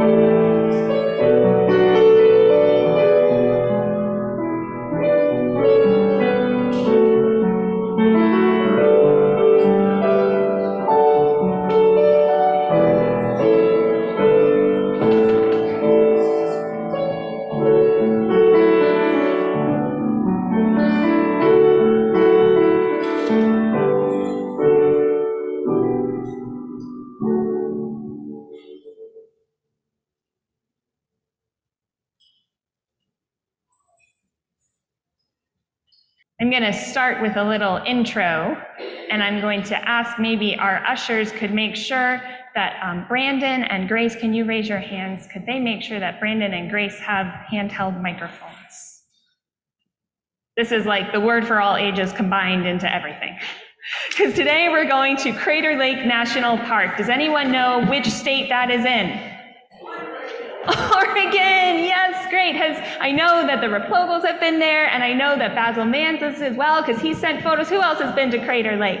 I'm with a little intro, and I'm going to ask maybe our ushers could make sure that um, Brandon and Grace, can you raise your hands? Could they make sure that Brandon and Grace have handheld microphones? This is like the word for all ages combined into everything. Because today we're going to Crater Lake National Park. Does anyone know which state that is in? Oregon, yes, great. Has I know that the Replogos have been there, and I know that Basil Manzas as well, because he sent photos. Who else has been to Crater Lake?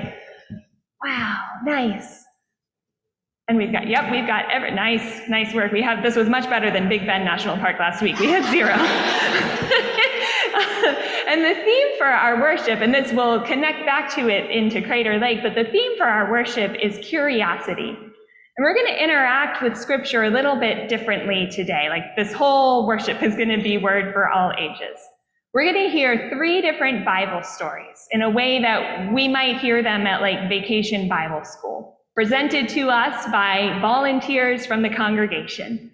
Wow, nice. And we've got, yep, we've got every, nice, nice work. We have, this was much better than Big Bend National Park last week. We had zero. and the theme for our worship, and this will connect back to it into Crater Lake, but the theme for our worship is curiosity. And we're going to interact with scripture a little bit differently today. Like this whole worship is going to be word for all ages. We're going to hear three different Bible stories in a way that we might hear them at like vacation Bible school, presented to us by volunteers from the congregation.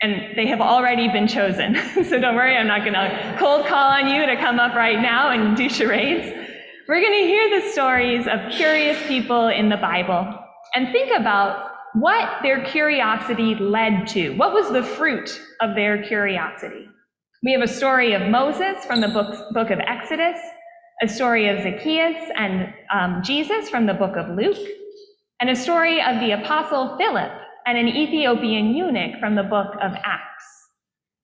And they have already been chosen. so don't worry, I'm not going to cold call on you to come up right now and do charades. We're going to hear the stories of curious people in the Bible and think about what their curiosity led to. What was the fruit of their curiosity? We have a story of Moses from the book, book of Exodus, a story of Zacchaeus and um, Jesus from the book of Luke, and a story of the apostle Philip and an Ethiopian eunuch from the book of Acts.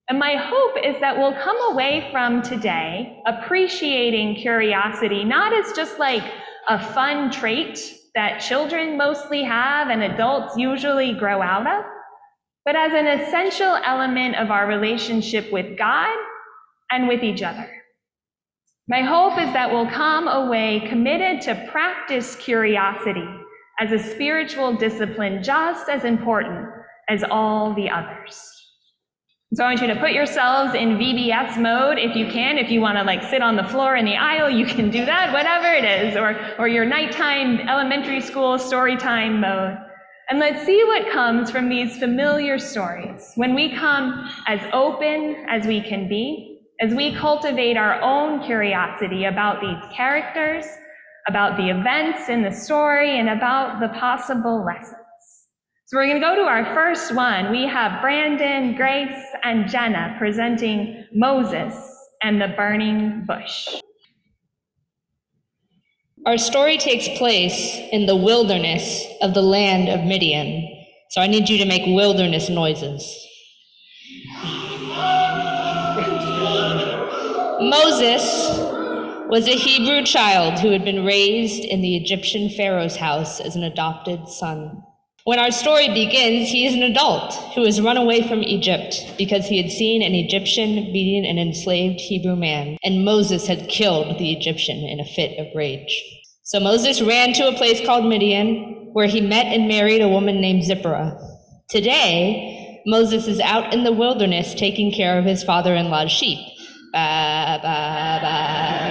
And my hope is that we'll come away from today appreciating curiosity, not as just like a fun trait that children mostly have and adults usually grow out of, but as an essential element of our relationship with God and with each other. My hope is that we'll come away committed to practice curiosity as a spiritual discipline just as important as all the others. So I want you to put yourselves in VBS mode if you can. If you want to like sit on the floor in the aisle, you can do that, whatever it is, or, or your nighttime elementary school story time mode. And let's see what comes from these familiar stories when we come as open as we can be, as we cultivate our own curiosity about these characters, about the events in the story, and about the possible lessons. So we're going to go to our first one. We have Brandon, Grace, and Jenna presenting Moses and the burning bush. Our story takes place in the wilderness of the land of Midian. So I need you to make wilderness noises. Moses was a Hebrew child who had been raised in the Egyptian Pharaoh's house as an adopted son. When our story begins, he is an adult who has run away from Egypt because he had seen an Egyptian beating an enslaved Hebrew man, and Moses had killed the Egyptian in a fit of rage. So Moses ran to a place called Midian, where he met and married a woman named Zipporah. Today, Moses is out in the wilderness taking care of his father in law's sheep. Ba, ba, ba.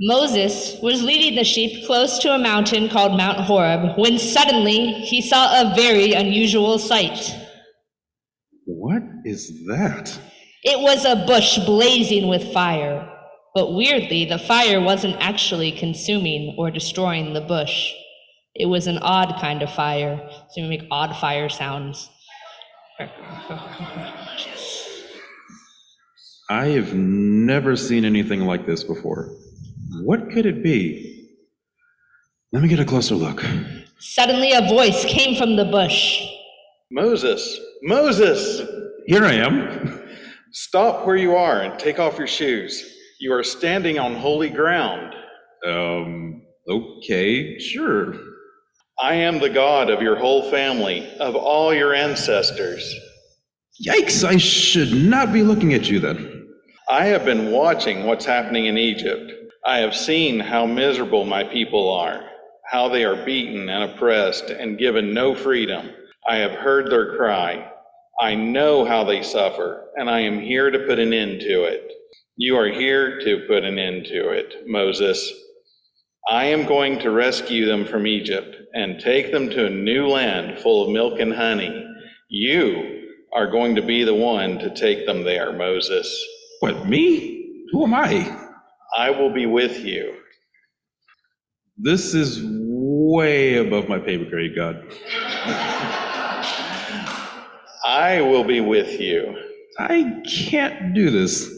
Moses was leading the sheep close to a mountain called Mount Horeb when suddenly he saw a very unusual sight. What is that? It was a bush blazing with fire, but weirdly, the fire wasn't actually consuming or destroying the bush. It was an odd kind of fire, so we make odd fire sounds. I have never seen anything like this before. What could it be? Let me get a closer look. Suddenly, a voice came from the bush. Moses, Moses, Here I am. stop where you are and take off your shoes. You are standing on holy ground. Um, okay, sure. I am the God of your whole family, of all your ancestors. Yikes, I should not be looking at you then. I have been watching what's happening in Egypt. I have seen how miserable my people are, how they are beaten and oppressed and given no freedom. I have heard their cry. I know how they suffer, and I am here to put an end to it. You are here to put an end to it, Moses. I am going to rescue them from Egypt and take them to a new land full of milk and honey. You are going to be the one to take them there, Moses. What, me? Who am I? I will be with you. This is way above my pay grade, God. I will be with you. I can't do this.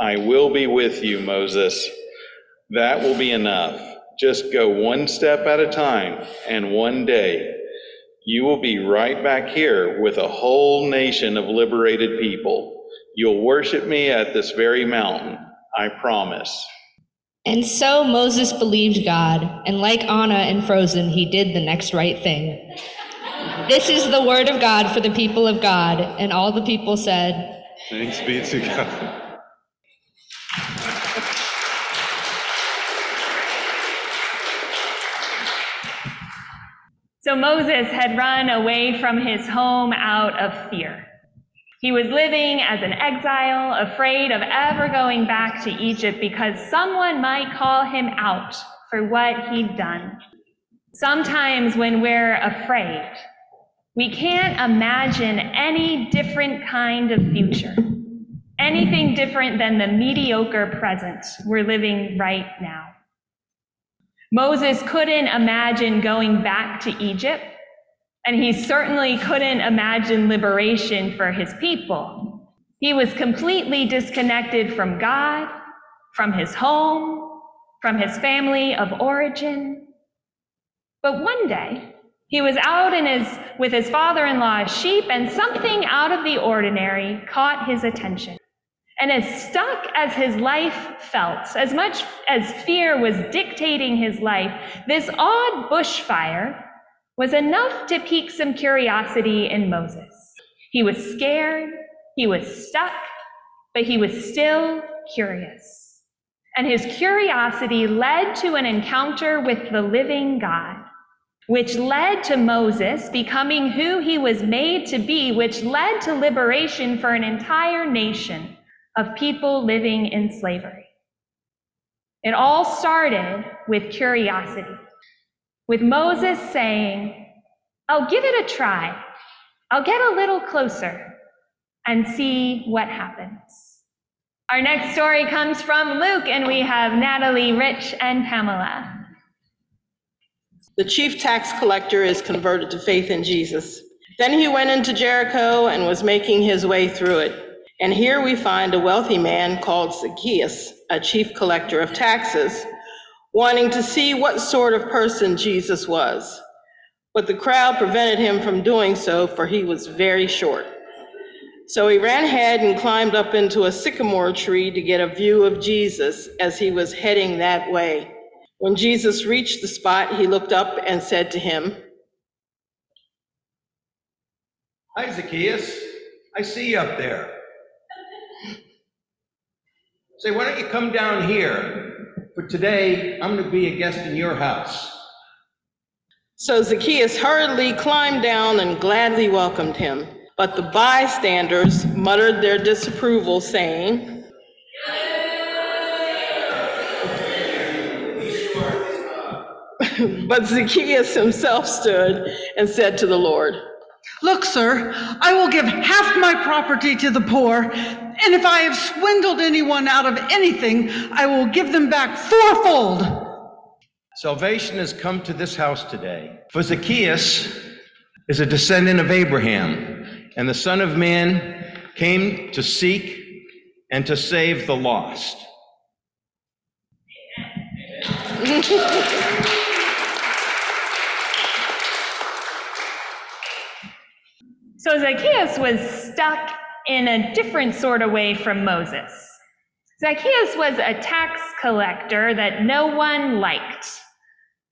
I will be with you, Moses. That will be enough. Just go one step at a time, and one day you will be right back here with a whole nation of liberated people. You'll worship me at this very mountain, I promise. And so Moses believed God, and like Anna in Frozen, he did the next right thing. This is the word of God for the people of God, and all the people said, Thanks be to God. So Moses had run away from his home out of fear. He was living as an exile, afraid of ever going back to Egypt because someone might call him out for what he'd done. Sometimes when we're afraid, we can't imagine any different kind of future, anything different than the mediocre present we're living right now. Moses couldn't imagine going back to Egypt, and he certainly couldn't imagine liberation for his people. He was completely disconnected from God, from his home, from his family of origin. But one day, he was out in his, with his father-in-law's sheep, and something out of the ordinary caught his attention. And as stuck as his life felt, as much as fear was dictating his life, this odd bushfire was enough to pique some curiosity in Moses. He was scared, he was stuck, but he was still curious. And his curiosity led to an encounter with the living God, which led to Moses becoming who he was made to be, which led to liberation for an entire nation of people living in slavery. It all started with curiosity, with Moses saying, I'll give it a try. I'll get a little closer and see what happens. Our next story comes from Luke, and we have Natalie, Rich, and Pamela. The chief tax collector is converted to faith in Jesus. Then he went into Jericho and was making his way through it. And here we find a wealthy man called Zacchaeus, a chief collector of taxes, wanting to see what sort of person Jesus was. But the crowd prevented him from doing so, for he was very short. So he ran ahead and climbed up into a sycamore tree to get a view of Jesus as he was heading that way. When Jesus reached the spot, he looked up and said to him, Hi, Zacchaeus. I see you up there. Say, why don't you come down here? For today, I'm going to be a guest in your house. So Zacchaeus hurriedly climbed down and gladly welcomed him. But the bystanders muttered their disapproval, saying, But Zacchaeus himself stood and said to the Lord, Look, sir, I will give half my property to the poor, and if I have swindled anyone out of anything, I will give them back fourfold. Salvation has come to this house today. For Zacchaeus is a descendant of Abraham, and the Son of Man came to seek and to save the lost. So Zacchaeus was stuck in a different sort of way from Moses. Zacchaeus was a tax collector that no one liked.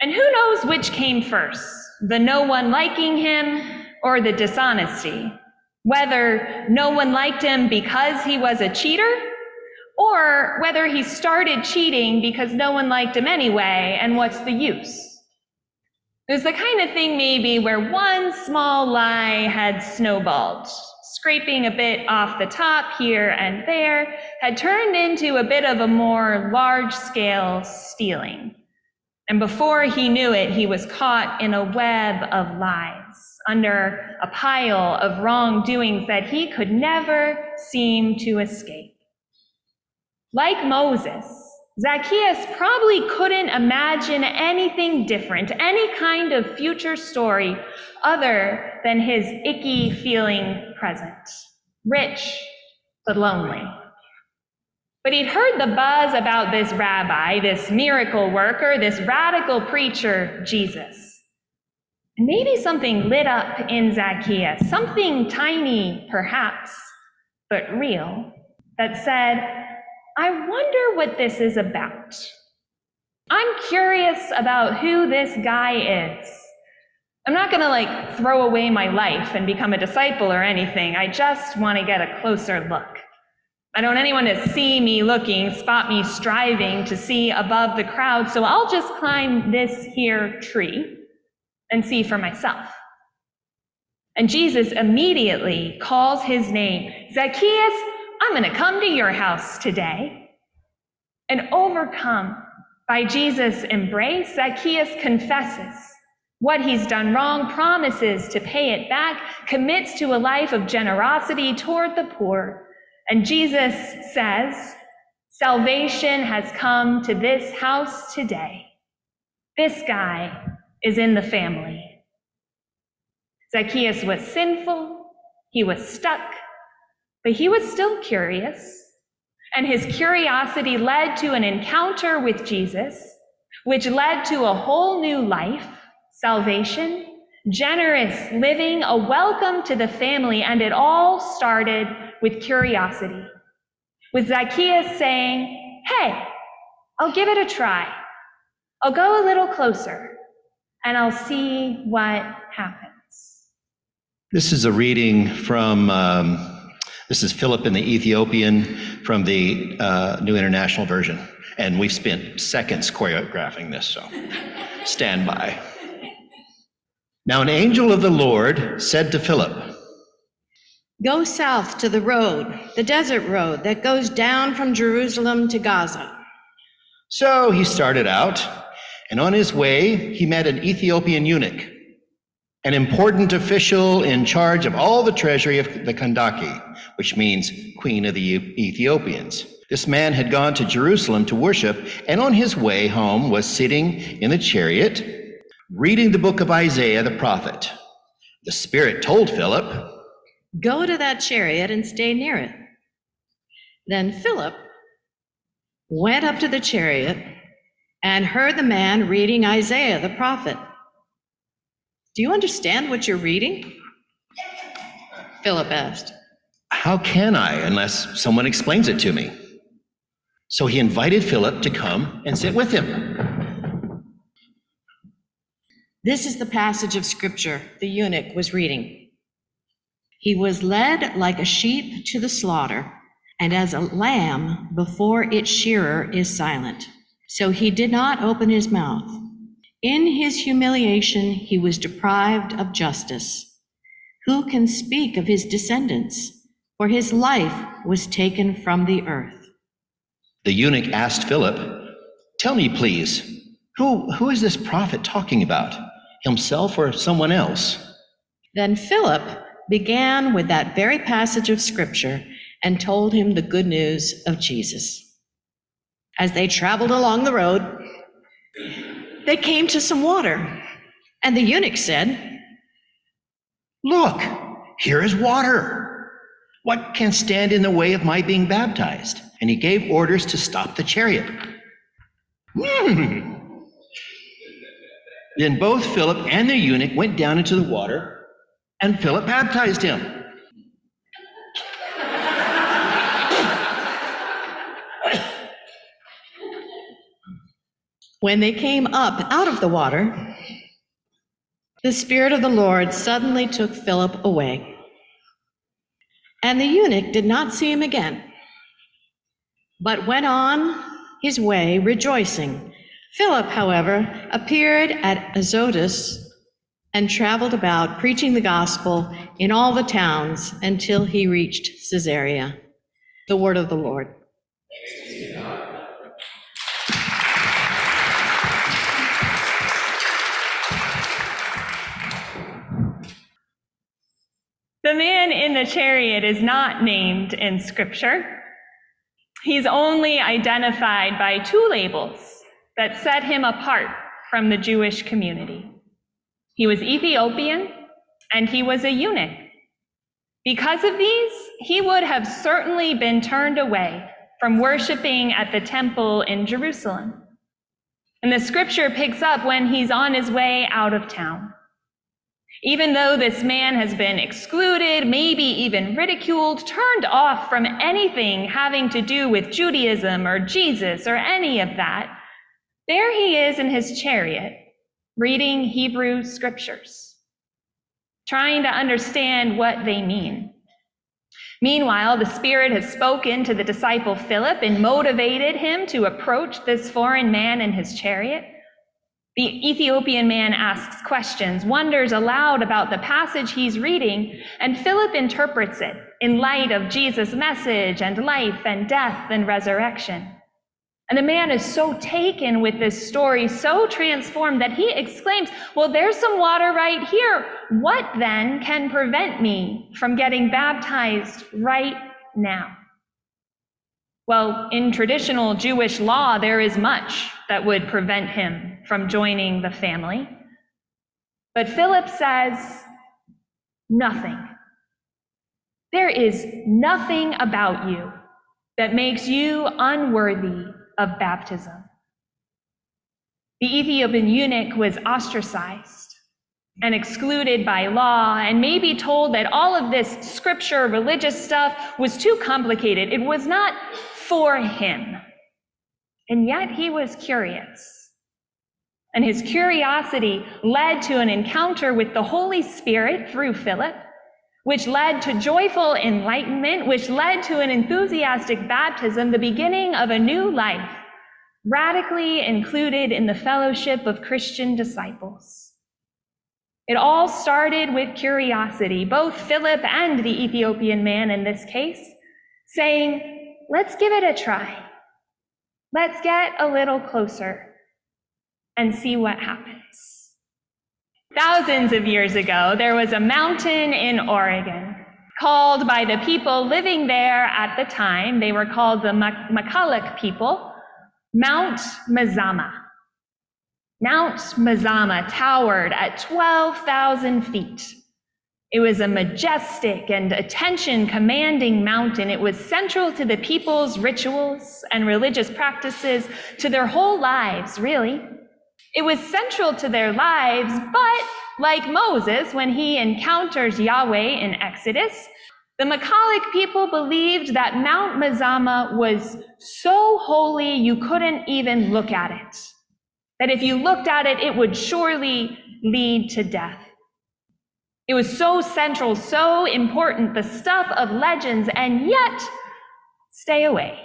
And who knows which came first, the no one liking him or the dishonesty? Whether no one liked him because he was a cheater, or whether he started cheating because no one liked him anyway, and what's the use? It's the kind of thing maybe where one small lie had snowballed, scraping a bit off the top here and there, had turned into a bit of a more large scale stealing. And before he knew it, he was caught in a web of lies, under a pile of wrongdoings that he could never seem to escape. Like Moses, Zacchaeus probably couldn't imagine anything different, any kind of future story other than his icky feeling present, rich but lonely. But he'd heard the buzz about this rabbi, this miracle worker, this radical preacher, Jesus. Maybe something lit up in Zacchaeus, something tiny, perhaps, but real, that said, I wonder what this is about. I'm curious about who this guy is. I'm not going to like throw away my life and become a disciple or anything. I just want to get a closer look. I don't want anyone to see me looking, spot me striving to see above the crowd, so I'll just climb this here tree and see for myself. And Jesus immediately calls his name Zacchaeus, I'm going to come to your house today. And overcome by Jesus' embrace, Zacchaeus confesses what he's done wrong, promises to pay it back, commits to a life of generosity toward the poor, and Jesus says, Salvation has come to this house today. This guy is in the family. Zacchaeus was sinful, he was stuck, but he was still curious. And his curiosity led to an encounter with Jesus, which led to a whole new life, salvation, generous living, a welcome to the family, and it all started with curiosity, with Zacchaeus saying, Hey, I'll give it a try. I'll go a little closer and I'll see what happens. This is a reading from, um, this is Philip in the Ethiopian from the uh, New International Version. And we've spent seconds choreographing this, so stand by. Now, an angel of the Lord said to Philip, Go south to the road, the desert road that goes down from Jerusalem to Gaza. So he started out, and on his way, he met an Ethiopian eunuch, an important official in charge of all the treasury of the Kandake, which means Queen of the Ethiopians. This man had gone to Jerusalem to worship, and on his way home was sitting in the chariot, reading the book of Isaiah the prophet. The Spirit told Philip, Go to that chariot and stay near it. Then Philip went up to the chariot and heard the man reading Isaiah the prophet. Do you understand what you're reading? Philip asked. How can I unless someone explains it to me? So he invited Philip to come and sit with him. This is the passage of scripture the eunuch was reading. He was led like a sheep to the slaughter, and as a lamb before its shearer is silent. So he did not open his mouth. In his humiliation, he was deprived of justice. Who can speak of his descendants? For his life was taken from the earth. The eunuch asked Philip, Tell me, please, who, who is this prophet talking about? Himself or someone else? Then Philip began with that very passage of Scripture and told him the good news of Jesus. As they traveled along the road, they came to some water, and the eunuch said, Look, here is water. What can stand in the way of my being baptized? And he gave orders to stop the chariot. Hmm. Then both Philip and the eunuch went down into the water and Philip baptized him. When they came up out of the water, the Spirit of the Lord suddenly took Philip away. And the eunuch did not see him again, but went on his way rejoicing. Philip, however, appeared at Azotus and traveled about preaching the gospel in all the towns until he reached Caesarea. The word of the Lord. The man in the chariot is not named in Scripture. He's only identified by two labels that set him apart from the Jewish community. He was Ethiopian and he was a eunuch. Because of these, he would have certainly been turned away from worshiping at the temple in Jerusalem. And the scripture picks up when he's on his way out of town. Even though this man has been excluded, maybe even ridiculed, turned off from anything having to do with Judaism or Jesus or any of that, there he is in his chariot, reading Hebrew scriptures, trying to understand what they mean. Meanwhile, the Spirit has spoken to the disciple Philip and motivated him to approach this foreign man in his chariot. The Ethiopian man asks questions, wonders aloud about the passage he's reading, and Philip interprets it in light of Jesus' message and life and death and resurrection. And the man is so taken with this story, so transformed, that he exclaims, Well, there's some water right here. What then can prevent me from getting baptized right now? Well, in traditional Jewish law, there is much that would prevent him from joining the family. But Philip says, Nothing. There is nothing about you that makes you unworthy of baptism. The Ethiopian eunuch was ostracized and excluded by law, and maybe told that all of this scripture, religious stuff was too complicated. It was not for him. And yet he was curious. And his curiosity led to an encounter with the Holy Spirit through Philip, which led to joyful enlightenment, which led to an enthusiastic baptism, the beginning of a new life, radically included in the fellowship of Christian disciples. It all started with curiosity, both Philip and the Ethiopian man in this case, saying, let's give it a try. Let's get a little closer and see what happens. Thousands of years ago, there was a mountain in Oregon called by the people living there at the time, they were called the Michalek people, Mount Mazama. Mount Mazama towered at 12,000 feet. It was a majestic and attention commanding mountain. It was central to the people's rituals and religious practices, to their whole lives, really. It was central to their lives, but like Moses, when he encounters Yahweh in Exodus, the Michalek people believed that Mount Mazama was so holy you couldn't even look at it that if you looked at it, it would surely lead to death. It was so central, so important, the stuff of legends, and yet stay away.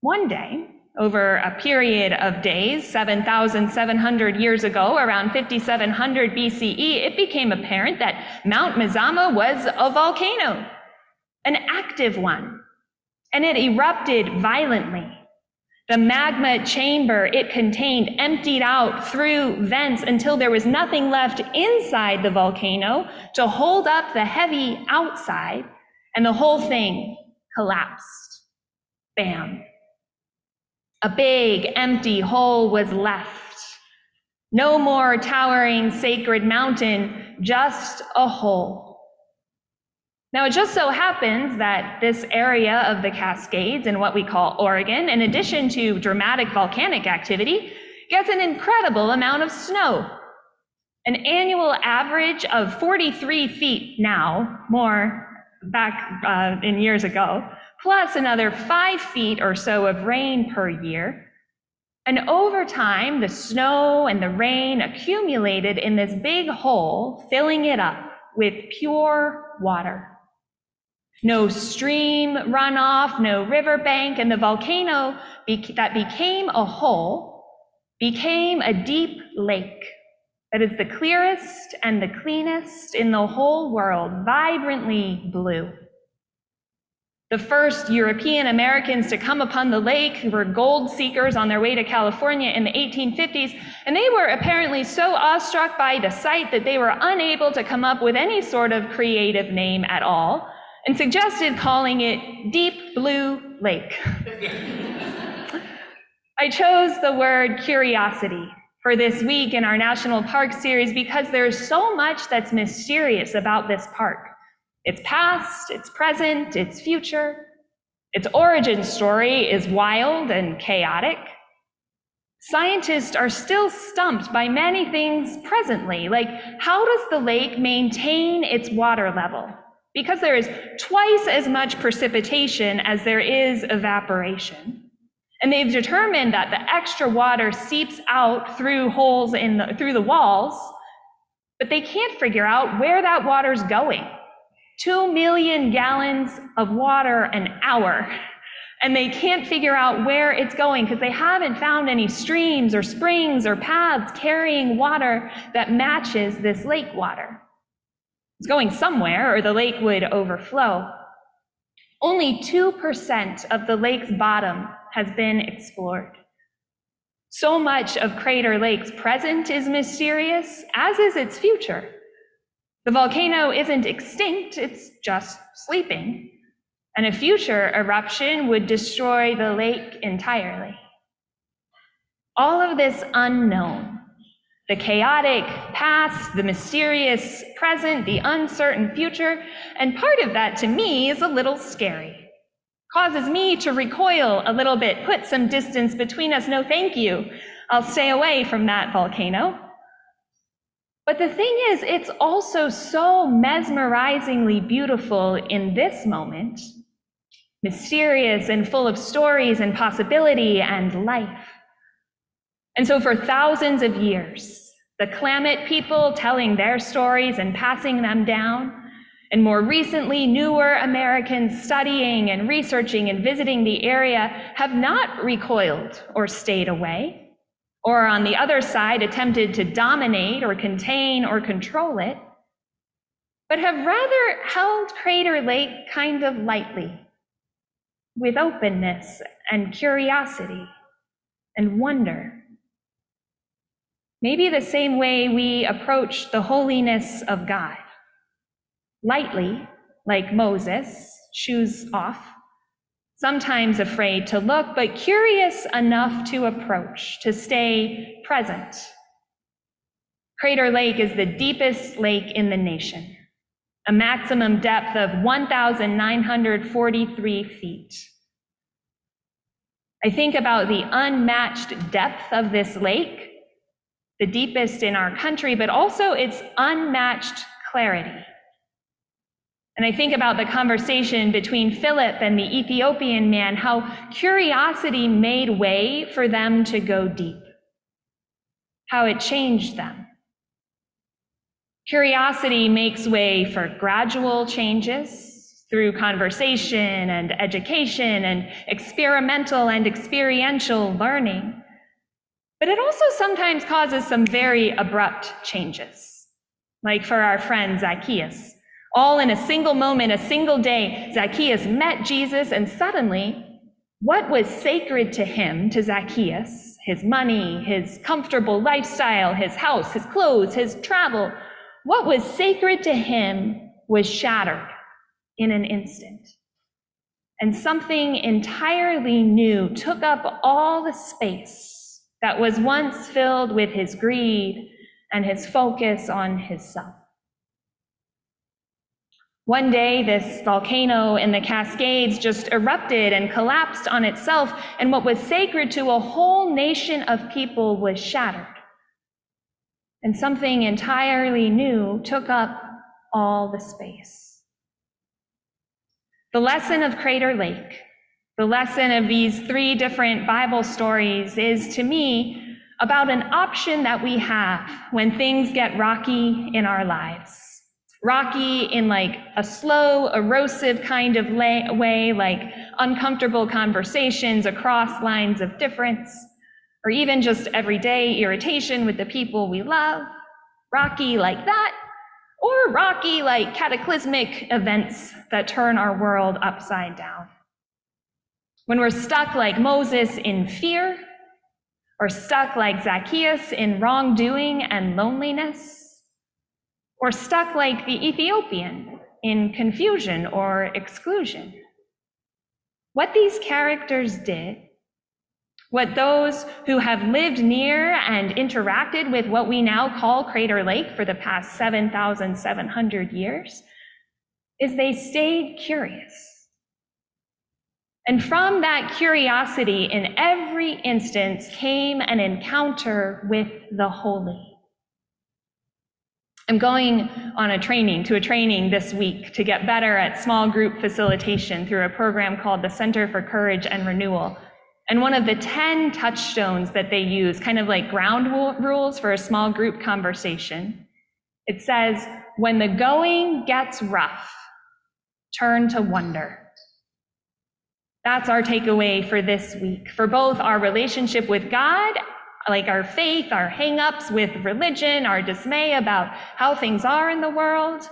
One day, over a period of days, 7,700 years ago, around 5700 BCE, it became apparent that Mount Mazama was a volcano, an active one, and it erupted violently. The magma chamber it contained emptied out through vents until there was nothing left inside the volcano to hold up the heavy outside, and the whole thing collapsed. Bam. A big empty hole was left. No more towering sacred mountain, just a hole. Now, it just so happens that this area of the Cascades in what we call Oregon, in addition to dramatic volcanic activity, gets an incredible amount of snow. An annual average of 43 feet now, more back uh, in years ago, plus another five feet or so of rain per year. And over time, the snow and the rain accumulated in this big hole, filling it up with pure water. No stream runoff, no riverbank, and the volcano that became a hole became a deep lake that is the clearest and the cleanest in the whole world, vibrantly blue. The first European Americans to come upon the lake were gold seekers on their way to California in the 1850s, and they were apparently so awestruck by the sight that they were unable to come up with any sort of creative name at all and suggested calling it Deep Blue Lake. I chose the word curiosity for this week in our National Park series because there's so much that's mysterious about this park its past, its present, its future. Its origin story is wild and chaotic. Scientists are still stumped by many things presently, like how does the lake maintain its water level? Because there is twice as much precipitation as there is evaporation. And they've determined that the extra water seeps out through holes in the, through the walls, but they can't figure out where that water's going. Two million gallons of water an hour. And they can't figure out where it's going because they haven't found any streams or springs or paths carrying water that matches this lake water. It's going somewhere or the lake would overflow. Only 2% of the lake's bottom has been explored. So much of Crater Lake's present is mysterious, as is its future. The volcano isn't extinct, it's just sleeping. And a future eruption would destroy the lake entirely. All of this unknown, the chaotic past, the mysterious present, the uncertain future, and part of that to me is a little scary. Causes me to recoil a little bit, put some distance between us. No, thank you. I'll stay away from that volcano. But the thing is, it's also so mesmerizingly beautiful in this moment, mysterious and full of stories and possibility and life. And so, for thousands of years, the Klamath people telling their stories and passing them down, and more recently, newer Americans studying and researching and visiting the area have not recoiled or stayed away or on the other side, attempted to dominate or contain or control it, but have rather held Crater Lake kind of lightly, with openness and curiosity and wonder. Maybe the same way we approach the holiness of God, lightly, like Moses, shoes off, sometimes afraid to look, but curious enough to approach, to stay present. Crater Lake is the deepest lake in the nation, a maximum depth of 1,943 feet. I think about the unmatched depth of this lake, the deepest in our country, but also its unmatched clarity. And I think about the conversation between Philip and the Ethiopian man, how curiosity made way for them to go deep, how it changed them. Curiosity makes way for gradual changes through conversation and education and experimental and experiential learning. But it also sometimes causes some very abrupt changes, like for our friend Zacchaeus all in a single moment, a single day, Zacchaeus met Jesus, and suddenly, what was sacred to him, to Zacchaeus, his money, his comfortable lifestyle, his house, his clothes, his travel, what was sacred to him was shattered in an instant. And something entirely new took up all the space that was once filled with his greed and his focus on his self. One day, this volcano in the Cascades just erupted and collapsed on itself, and what was sacred to a whole nation of people was shattered. And something entirely new took up all the space. The lesson of Crater Lake, The lesson of these three different Bible stories is to me about an option that we have when things get rocky in our lives. Rocky in like a slow, erosive kind of way, like uncomfortable conversations across lines of difference, or even just everyday irritation with the people we love. Rocky like that, or rocky like cataclysmic events that turn our world upside down. When we're stuck like Moses in fear, or stuck like Zacchaeus in wrongdoing and loneliness, or stuck like the Ethiopian in confusion or exclusion. What these characters did, what those who have lived near and interacted with what we now call Crater Lake for the past 7,700 years, is they stayed curious. And from that curiosity, in every instance, came an encounter with the holy. I'm going on a training, to a training this week to get better at small group facilitation through a program called the Center for Courage and Renewal. And one of the 10 touchstones that they use, kind of like ground rules for a small group conversation, it says, when the going gets rough, turn to wonder. That's our takeaway for this week, for both our relationship with God, like our faith, our hangups with religion, our dismay about how things are in the world,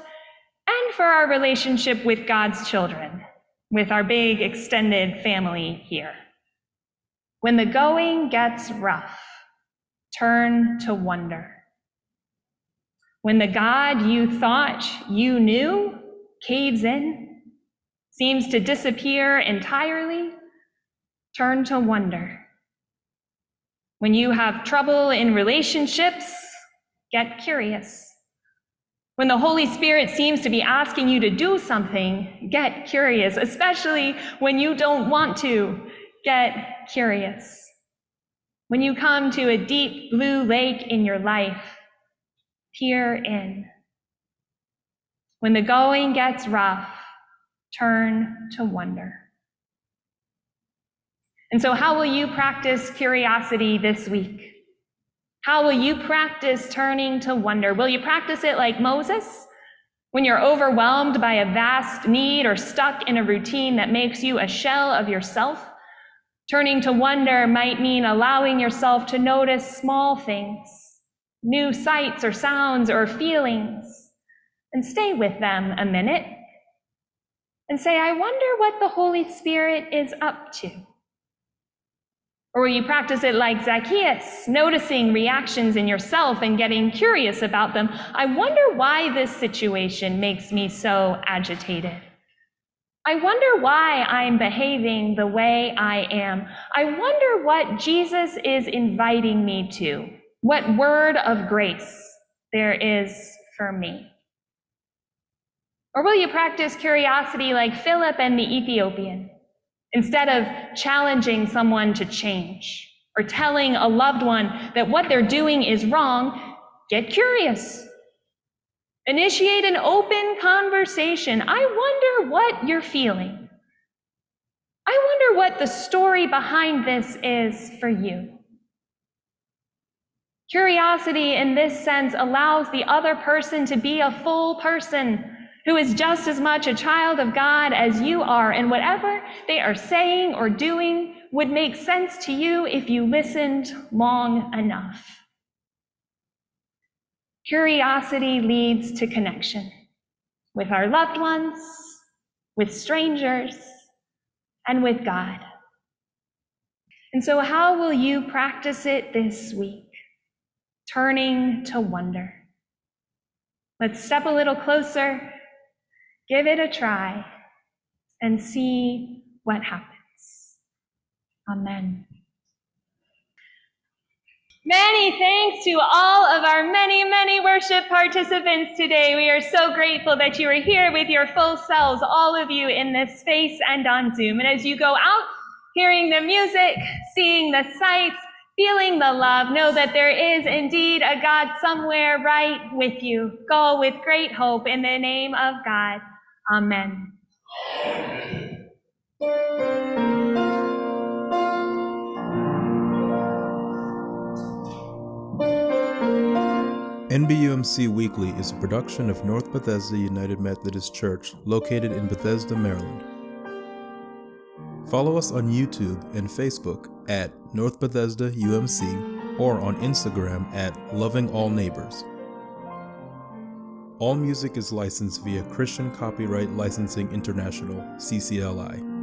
and for our relationship with God's children, with our big extended family here. When the going gets rough, turn to wonder. When the God you thought you knew caves in, seems to disappear entirely, turn to wonder. When you have trouble in relationships, get curious. When the Holy Spirit seems to be asking you to do something, get curious, especially when you don't want to, get curious. When you come to a deep blue lake in your life, peer in. When the going gets rough, turn to wonder. And so, how will you practice curiosity this week? How will you practice turning to wonder? Will you practice it like Moses? When you're overwhelmed by a vast need or stuck in a routine that makes you a shell of yourself, turning to wonder might mean allowing yourself to notice small things, new sights or sounds or feelings, and stay with them a minute and say, I wonder what the Holy Spirit is up to. Or will you practice it like Zacchaeus, noticing reactions in yourself and getting curious about them? I wonder why this situation makes me so agitated. I wonder why I'm behaving the way I am. I wonder what Jesus is inviting me to, what word of grace there is for me. Or will you practice curiosity like Philip and the Ethiopian? Instead of challenging someone to change or telling a loved one that what they're doing is wrong, get curious. Initiate an open conversation. I wonder what you're feeling. I wonder what the story behind this is for you. Curiosity, in this sense, allows the other person to be a full person who is just as much a child of God as you are, and whatever they are saying or doing would make sense to you if you listened long enough. Curiosity leads to connection with our loved ones, with strangers, and with God. And so, how will you practice it this week? Turning to wonder. Let's step a little closer Give it a try and see what happens. Amen. Many thanks to all of our many, many worship participants today. We are so grateful that you are here with your full selves, all of you in this space and on Zoom. And as you go out, hearing the music, seeing the sights, feeling the love, know that there is indeed a God somewhere right with you. Go with great hope in the name of God. Amen. NBUMC Weekly is a production of North Bethesda United Methodist Church located in Bethesda, Maryland. Follow us on YouTube and Facebook at North Bethesda UMC or on Instagram at Loving All Neighbors. All music is licensed via Christian Copyright Licensing International, CCLI.